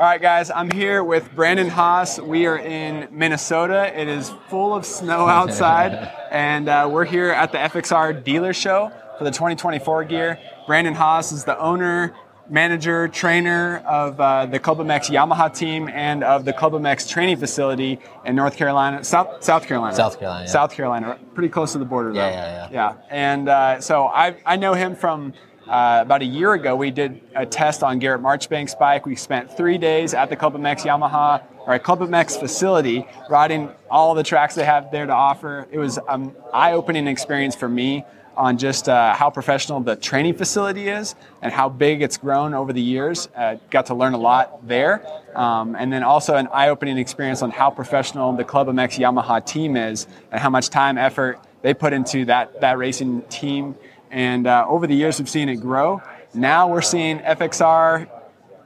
All right, guys, I'm here with Brandon Haas. We are in Minnesota. It is full of snow outside, and uh, we're here at the FXR dealer show for the 2024 gear. Brandon Haas is the owner, manager, trainer of uh, the Club-MX Yamaha team and of the Club-MX training facility in North Carolina, South, South Carolina. South Carolina. Yeah. South Carolina, pretty close to the border, though. Yeah, yeah, yeah. Yeah, and uh, so I, I know him from uh, about a year ago, we did a test on Garrett Marchbank's bike. We spent three days at the Club-MX Yamaha or a Club-MX facility, riding all the tracks they have there to offer. It was an eye-opening experience for me on just uh, how professional the training facility is and how big it's grown over the years. Uh, got to learn a lot there, um, and then also an eye-opening experience on how professional the Club-MX Yamaha team is and how much time, effort they put into that that racing team and uh, over the years, we've seen it grow. Now we're seeing FXR,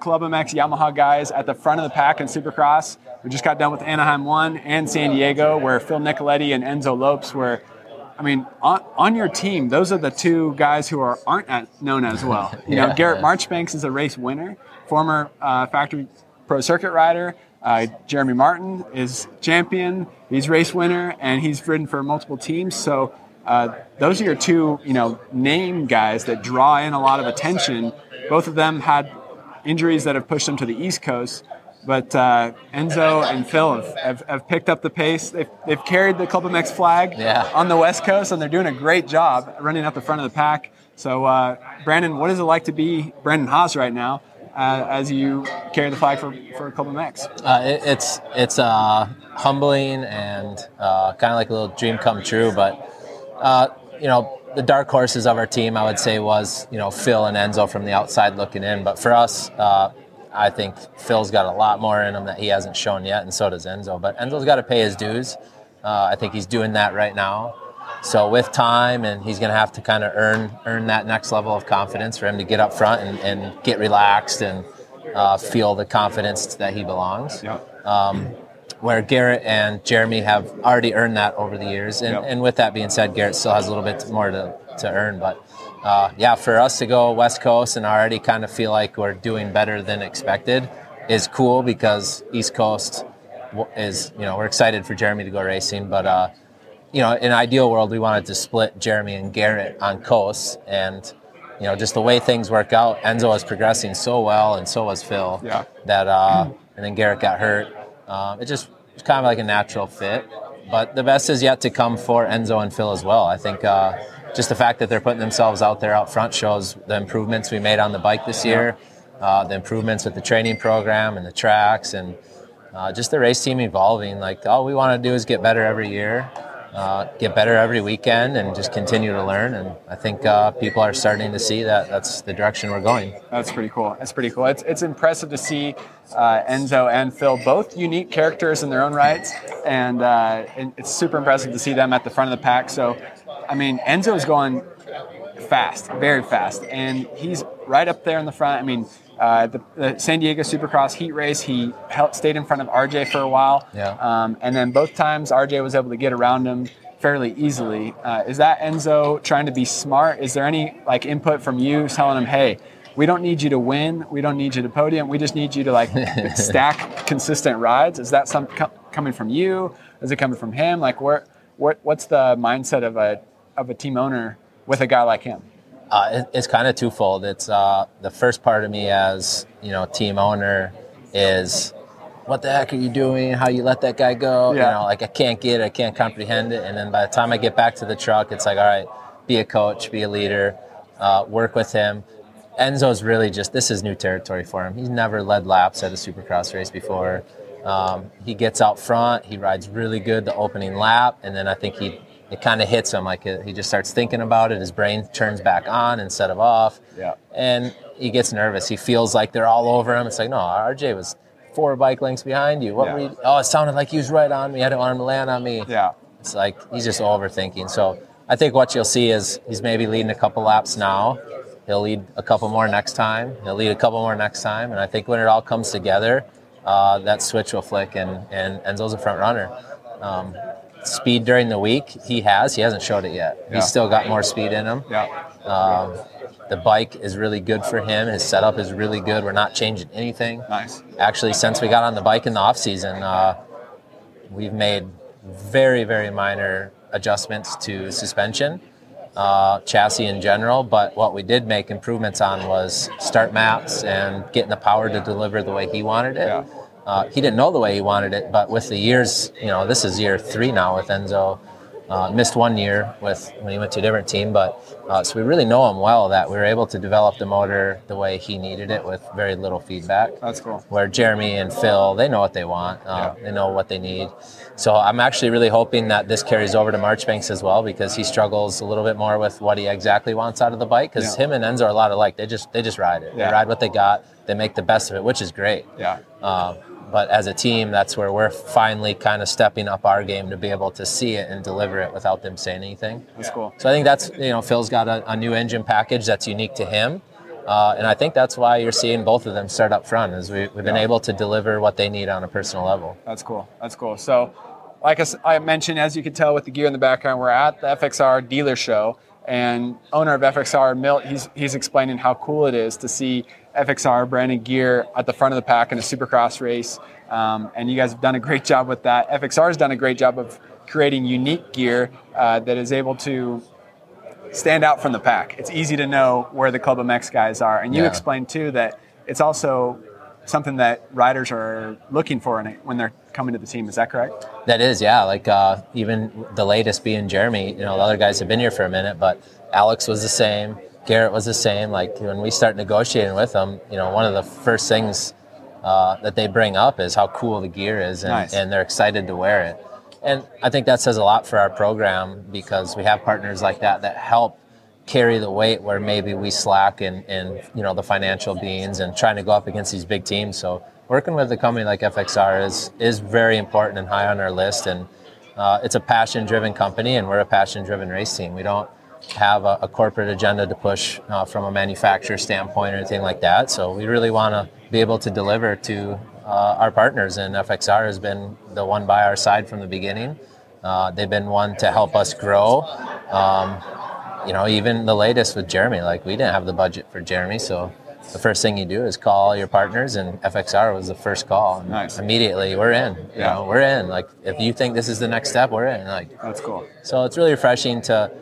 Club-MX, Yamaha guys at the front of the pack in Supercross. We just got done with Anaheim 1 and San Diego, where Phil Nicoletti and Enzo Lopes were. I mean, on, on your team, those are the two guys who are, aren't at, known as well. You yeah, know, Garrett Marchbanks is a race winner, former uh, factory pro circuit rider. Uh, Jeremy Martin is champion. He's race winner, and he's ridden for multiple teams. So uh, those are your two, you know, name guys that draw in a lot of attention. Both of them had injuries that have pushed them to the East Coast, but uh, Enzo and Phil have, have, have, picked up the pace. They've, they've carried the Club-MX flag yeah. on the West Coast, and they're doing a great job running up the front of the pack. So, uh, Brandon, what is it like to be Brandon Haas right now? Uh, as you carry the flag for, for Club-MX? Uh, it, it's it's uh, humbling and uh, kind of like a little dream come true. But uh, you know, the dark horses of our team, I would say, was you know Phil and Enzo from the outside looking in. But for us, uh, I think Phil's got a lot more in him that he hasn't shown yet, and so does Enzo. But Enzo's got to pay his dues. Uh, I think he's doing that right now. So with time, and he's going to have to kind of earn earn that next level of confidence for him to get up front and, and get relaxed and uh, feel the confidence that he belongs. Yeah. Um, where Garrett and Jeremy have already earned that over the years. And, yep. and with that being said, Garrett still has a little bit more to, to earn. But uh, yeah, for us to go West Coast and already kind of feel like we're doing better than expected is cool because East Coast is, you know, we're excited for Jeremy to go racing. But, uh, you know, in an ideal world, we wanted to split Jeremy and Garrett on coast. And, you know, just the way things work out, Enzo was progressing so well and so was Phil. Yeah. That, uh, and then Garrett got hurt um, it just it's kind of like a natural fit. But the best is yet to come for Enzo and Phil as well. I think uh, just the fact that they're putting themselves out there out front shows the improvements we made on the bike this year, uh, the improvements with the training program and the tracks, and uh, just the race team evolving. Like all we want to do is get better every year uh, get better every weekend and just continue to learn. And I think uh, people are starting to see that that's the direction we're going. That's pretty cool. That's pretty cool. It's, it's impressive to see uh, Enzo and Phil both unique characters in their own rights, and, uh, it's super impressive to see them at the front of the pack. So, I mean, Enzo is going fast, very fast, and he's right up there in the front. I mean, uh, the, the, San Diego Supercross heat race, he held, stayed in front of RJ for a while. Yeah. Um, and then both times RJ was able to get around him fairly easily. Uh, is that Enzo trying to be smart? Is there any like input from you telling him, hey, we don't need you to win, we don't need you to podium, we just need you to like stack consistent rides? Is that some co- coming from you? Is it coming from him? Like, where, what, what's the mindset of a of a team owner with a guy like him? Uh, it, it's kind of twofold. It's uh, the first part of me as you know team owner is what the heck are you doing? How you let that guy go? Yeah. You know, like I can't get it, I can't comprehend it. And then by the time I get back to the truck, it's like, all right, be a coach, be a leader, uh, work with him. Enzo's really just this is new territory for him. He's never led laps at a supercross race before. Um, he gets out front, he rides really good the opening lap, and then I think he it kind of hits him like he just starts thinking about it. His brain turns back on instead of off. Yeah. And he gets nervous. He feels like they're all over him. It's like, no, RJ was four bike lengths behind you. What yeah. were you? Oh, it sounded like he was right on me. I didn't want him to land on me. Yeah. It's like he's just overthinking. So I think what you'll see is he's maybe leading a couple laps now. He'll lead a couple more next time. He'll lead a couple more next time. And I think when it all comes together, uh, that switch will flick and, and Enzo's a front runner. Um, speed during the week he has. He hasn't showed it yet. Yeah. He's still got more speed in him. Yeah. Um, The bike is really good for him. His setup is really good. We're not changing anything. Nice. Actually, since we got on the bike in the off season, uh, we've made very, very minor adjustments to suspension, uh, chassis in general. But what we did make improvements on was start maps and getting the power to deliver the way he wanted it. Yeah. Uh, he didn't know the way he wanted it, but with the years, you know, this is year three now with Enzo. Uh, missed one year with when he went to a different team, but uh, so we really know him well. That we were able to develop the motor the way he needed it with very little feedback. That's cool. Where Jeremy and Phil, they know what they want. Uh, Yeah. They know what they need. So I'm actually really hoping that this carries over to Marchbanks as well because he struggles a little bit more with what he exactly wants out of the bike. Because Yeah. him and Enzo are a lot alike. They just they just ride it. Yeah. They ride what they got. They make the best of it, which is great. Yeah. Uh, but as a team, that's where we're finally kind of stepping up our game to be able to see it and deliver it without them saying anything. That's cool. So I think that's you know Phil's got a, a new engine package that's unique to him, uh, and I think that's why you're seeing both of them start up front. Is we, we've been Yeah. able to deliver what they need on a personal level. That's cool. That's cool. So, like I mentioned, as you can tell with the gear in the background, we're at the FXR dealer show, and owner of FXR, Milt, he's he's explaining how cool it is to see FXR branded gear at the front of the pack in a Supercross race. Um, and you guys have done a great job with that. FXR has done a great job of creating unique gear uh, that is able to stand out from the pack. It's easy to know where the Club MX guys are, and you Yeah. explained too that it's also something that riders are looking for in it when they're coming to the team. Is that correct? That is, yeah. Like uh, even the latest being Jeremy. You know, the other guys have been here for a minute, but Alex was the same. Garrett was the same. Like when we start negotiating with them, you know, one of the first things uh, that they bring up is how cool the gear is, and, Nice. and they're excited to wear it. And I think that says a lot for our program because we have partners like that that help carry the weight where maybe we slack in, in you know the financial beings and trying to go up against these big teams. So working with a company like FXR is is very important and high on our list. And uh, it's a passion driven company, and we're a passion driven race team. We don't have a, a corporate agenda to push uh, from a manufacturer standpoint or anything like that. So we really want to be able to deliver to uh, our partners, and FXR has been the one by our side from the beginning. Uh, they've been one to help us grow. Um, you know, even the latest with Jeremy, like we didn't have the budget for Jeremy, so the first thing you do is call your partners, and FXR was the first call. And Nice. Immediately, we're in. You Yeah. know, we're in. Like if you think this is the next step, we're in. Like That's cool. so, it's really refreshing to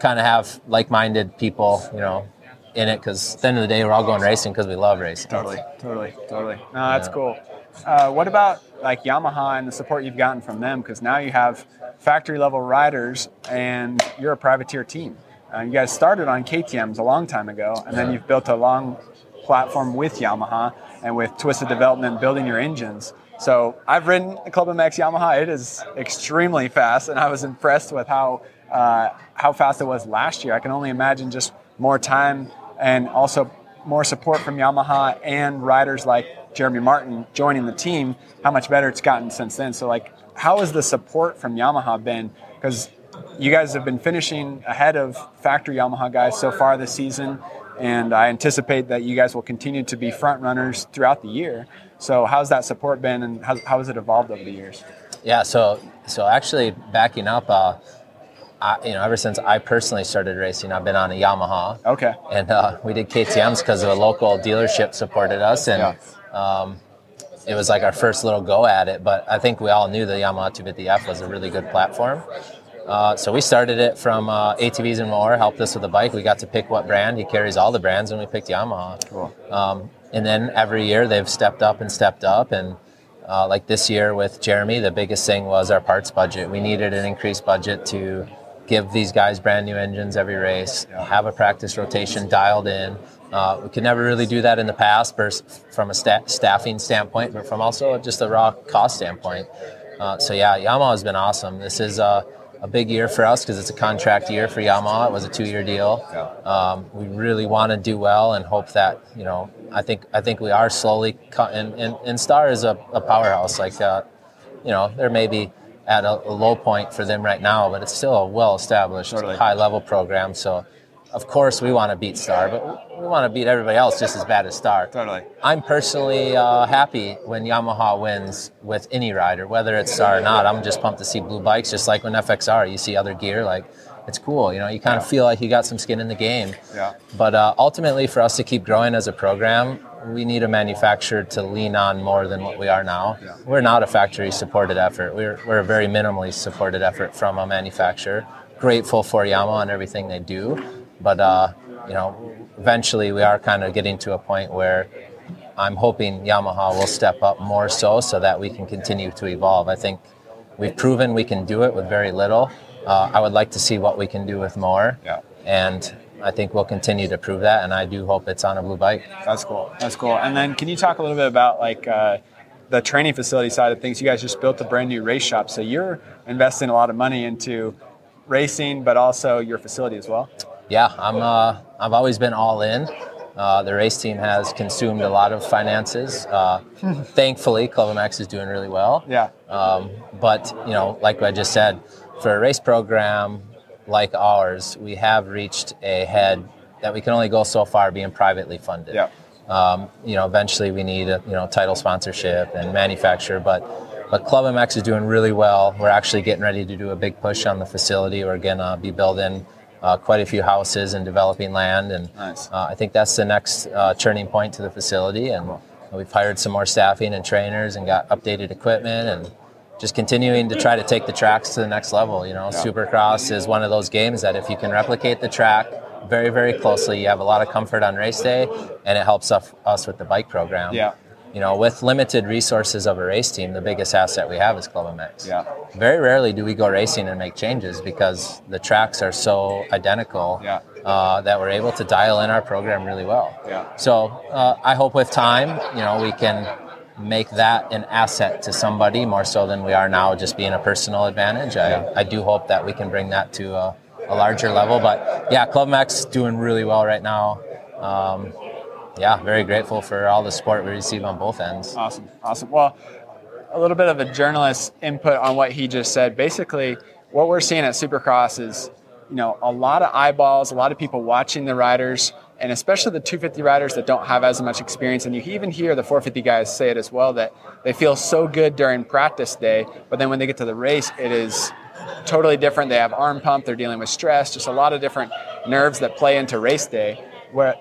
kind of have like-minded people, you know, in it because at the end of the day, we're all going racing because we love racing. Totally, totally, totally. No, that's Yeah. cool. Uh, what about like Yamaha and the support you've gotten from them? Because now you have factory level riders and you're a privateer team. Uh, you guys started on KTM's a long time ago, and then you've built a long platform with Yamaha and with Twisted Development building your engines. So I've ridden the Club MX Yamaha. It is extremely fast, and I was impressed with how uh, how fast it was last year. I can only imagine just more time and also more support from Yamaha and riders like Jeremy Martin joining the team. How much better it's gotten since then. So like, how has the support from Yamaha been? Because you guys have been finishing ahead of factory Yamaha guys so far this season, and I anticipate that you guys will continue to be front runners throughout the year. So, how's that support been, and how, how has it evolved over the years? Yeah, so so actually backing up, uh, I, you know, ever since I personally started racing, I've been on a Yamaha, Okay, and uh, we did KTM's because a local dealership supported us, and um, it was like our first little go at it. But I think we all knew the Yamaha 250F was a really good platform. Uh, so we started it from uh, ATVs and more, helped us with the bike. We got to pick what brand. He carries all the brands, and we picked Yamaha. Cool. Um, and then every year they've stepped up and stepped up. And uh, like this year with Jeremy, the biggest thing was our parts budget. We needed an increased budget to give these guys brand new engines every race, have a practice rotation dialed in. Uh, we could never really do that in the past from a sta- staffing standpoint, but from also just a raw cost standpoint. Uh, so yeah, Yamaha has been awesome. This is uh, a big year for us because it's a contract year for Yamaha. It was a two-year deal. Um, we really want to do well and hope that you know. I think I think we are slowly. Co- and, and, and Star is a, a powerhouse. Like uh, you know, they're maybe at a, a low point for them right now, but it's still a well-established, Totally. high-level program. So, of course, we want to beat Star, but we want to beat everybody else just as bad as Star. totally. I'm personally uh, happy when Yamaha wins with any rider, whether it's Star or not. I'm just pumped to see blue bikes, just like when FXR, you see other gear like it's cool. You know, you kind of feel like you got some skin in the game. Yeah. But uh, ultimately, for us to keep growing as a program, we need a manufacturer to lean on more than what we are now. Yeah. We're not a factory supported effort. We're, we're a very minimally supported effort from a manufacturer. Grateful for Yamaha and everything they do. But, uh, you know, eventually we are kind of getting to a point where I'm hoping Yamaha will step up more so so that we can continue to evolve. I think we've proven we can do it with very little. Uh, I would like to see what we can do with more. Yeah. And I think we'll continue to prove that, and I do hope it's on a blue bike. That's cool. That's cool. And then can you talk a little bit about like uh, the training facility side of things? You guys just built a brand new race shop, so you're investing a lot of money into racing, but also your facility as well. Yeah, I'm. Uh, I've always been all in. Uh, the race team has consumed a lot of finances. Uh, thankfully, Club MX is doing really well. Yeah. Um, but you know, like I just said, for a race program like ours, we have reached a head that we can only go so far being privately funded. Yeah. Um, you know, eventually we need a you know title sponsorship and manufacturer, but but Club MX is doing really well. We're actually getting ready to do a big push on the facility. We're gonna be building uh, quite a few houses and developing land, and Nice. uh, I think that's the next uh, turning point to the facility. And we've hired some more staffing and trainers, and got updated equipment, and just continuing to try to take the tracks to the next level. You know, Supercross is one of those games that if you can replicate the track very, very closely, you have a lot of comfort on race day, and it helps us, us with the bike program. Yeah. You know, with limited resources of a race team, the biggest asset we have is Club MX. Yeah. Very rarely do we go racing and make changes because the tracks are so identical Yeah. uh, that we're able to dial in our program really well. Yeah. So uh, I hope with time, you know, we can make that an asset to somebody more so than we are now, just being a personal advantage. I, Yeah. I do hope that we can bring that to a, a larger level. But yeah, Club MX doing really well right now. Um, yeah, very grateful for all the support we receive on both ends. Awesome, awesome. Well, a little bit of a journalist's input on what he just said. Basically, what we're seeing at Supercross is, you know, a lot of eyeballs, a lot of people watching the riders, and especially the 250 riders that don't have as much experience. And you even hear the 450 guys say it as well that they feel so good during practice day, but then when they get to the race, it is totally different. They have arm pump, they're dealing with stress, just a lot of different nerves that play into race day. Where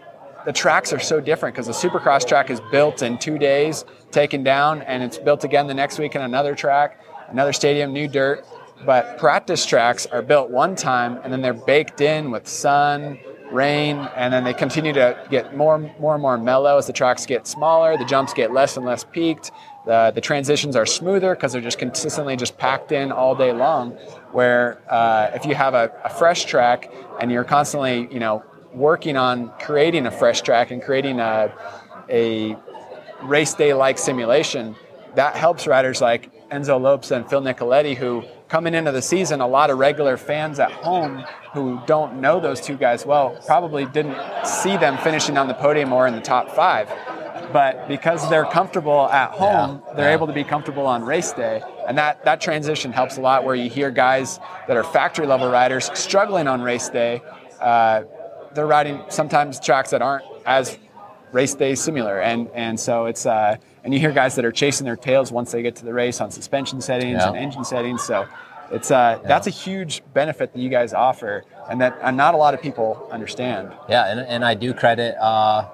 the tracks are so different because the supercross track is built in two days, taken down, and it's built again the next week in another track, another stadium, new dirt. But practice tracks are built one time and then they're baked in with sun, rain, and then they continue to get more, more and more mellow as the tracks get smaller, the jumps get less and less peaked. The, the transitions are smoother because they're just consistently just packed in all day long. Where uh, if you have a, a fresh track and you're constantly, you know, working on creating a fresh track and creating a, a race day like simulation, that helps riders like Enzo Lopes and Phil Nicoletti, who coming into the season, a lot of regular fans at home who don't know those two guys well probably didn't see them finishing on the podium or in the top five. But because they're comfortable at home, Yeah, they're yeah. able to be comfortable on race day. And that, that transition helps a lot where you hear guys that are factory level riders struggling on race day. Uh, they're riding sometimes tracks that aren't as race day similar, and and so it's uh, and you hear guys that are chasing their tails once they get to the race on suspension settings Yeah. and engine settings. So it's uh, that's a huge benefit that you guys offer, and that uh, not a lot of people understand. Yeah, and, and I do credit, uh,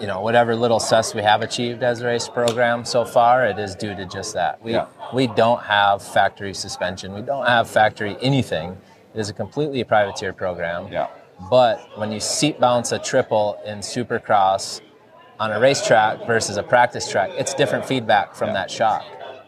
you know, whatever little success we have achieved as a race program so far, it is due to just that. We, Yeah. we don't have factory suspension. We don't have factory anything. It is a completely privateer program. Yeah. But when you seat bounce a triple in Supercross on a racetrack versus a practice track, it's different feedback from that shock.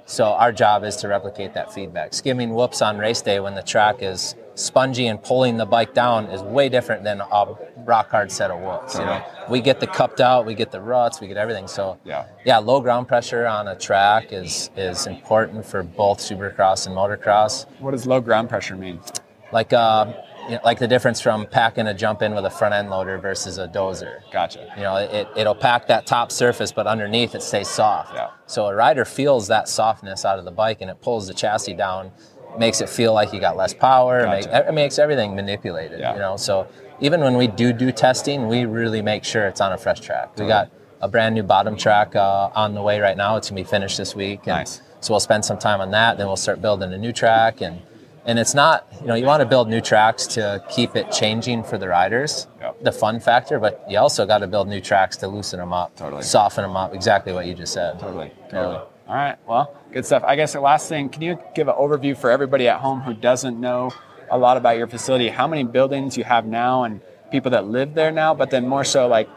So our job is to replicate that feedback. Skimming whoops on race day when the track is spongy and pulling the bike down is way different than a rock hard set of whoops. You know, we get the cupped out, we get the ruts, we get everything. So Yeah. yeah, low ground pressure on a track is is important for both Supercross and motocross What does low ground pressure mean? like uh, you know, like the difference from packing a jump in with a front end loader versus a dozer. Gotcha. You know, it, it'll pack that top surface, but underneath it stays soft. Yeah. So a rider feels that softness out of the bike, and it pulls the chassis down, makes it feel like you got less power. Gotcha. Make, it makes everything manipulated. Yeah. You know, so even when we do do testing, we really make sure it's on a fresh track. We got a brand new bottom track uh, on the way right now. It's gonna be finished this week. Nice. So we'll spend some time on that. Then we'll start building a new track and And it's not, you know, you want to build new tracks to keep it changing for the riders, the fun factor, but you also got to build new tracks to loosen them up, Totally. soften them up. Exactly what you just said. Totally. Totally. All right. Well, good stuff. I guess the last thing, can you give an overview for everybody at home who doesn't know a lot about your facility? How many buildings you have now and people that live there now, but then more so like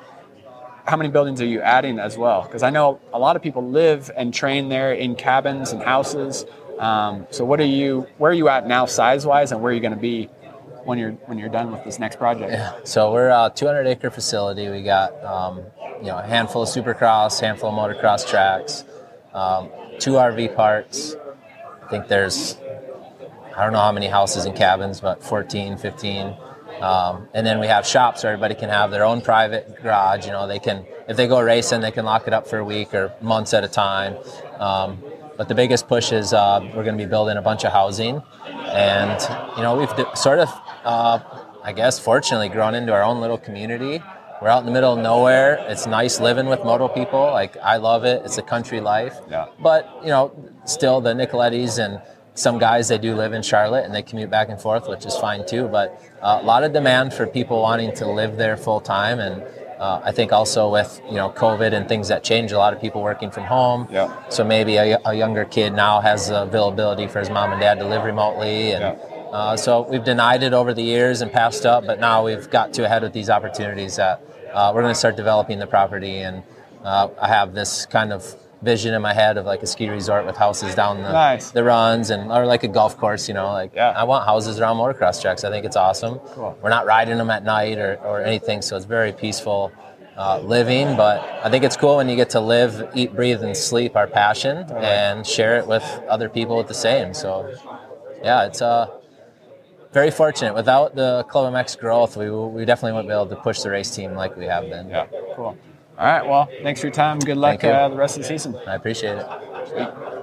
how many buildings are you adding as well? Because I know a lot of people live and train there in cabins and houses. Um, so what are you? Where are you at now, size wise, and where are you going to be when you're when you're done with this next project? Yeah. So we're a 200 acre facility. We got um, you know a handful of supercross, handful of motocross tracks, um, two RV parks. I think there's I don't know how many houses and cabins, but 14, 15. Um, and then we have shops where everybody can have their own private garage. You know, they can if they go racing, they can lock it up for a week or months at a time. Um, but the biggest push is uh, we're going to be building a bunch of housing, and you know we've d- sort of, uh, I guess, fortunately grown into our own little community. We're out in the middle of nowhere. It's nice living with moto people. Like I love it. It's a country life. Yeah. But you know, still the Nicolettis and some guys they do live in Charlotte and they commute back and forth, which is fine too. But uh, a lot of demand for people wanting to live there full time, and uh, I think also with you know COVID and things that change, a lot of people working from home. Yeah. So maybe a, a younger kid now has the availability for his mom and dad to live remotely, and Yeah. uh, so we've denied it over the years and passed up, but now we've got to ahead with these opportunities that uh, we're going to start developing the property, and uh, I have this kind of vision in my head of like a ski resort with houses down the, Nice. the runs and or like a golf course, you know, like Yeah. I want houses around motocross tracks. I think it's awesome. Cool. We're not riding them at night or, or anything, so it's very peaceful uh, living. But I think it's cool when you get to live, eat, breathe, and sleep our passion and share it with other people with the same. So yeah, it's uh very fortunate. Without the Club MX growth, we we definitely wouldn't be able to push the race team like we have been. Yeah. Cool. All right. Well, thanks for your time. Good luck uh, the rest of the season. I appreciate it. Sweet.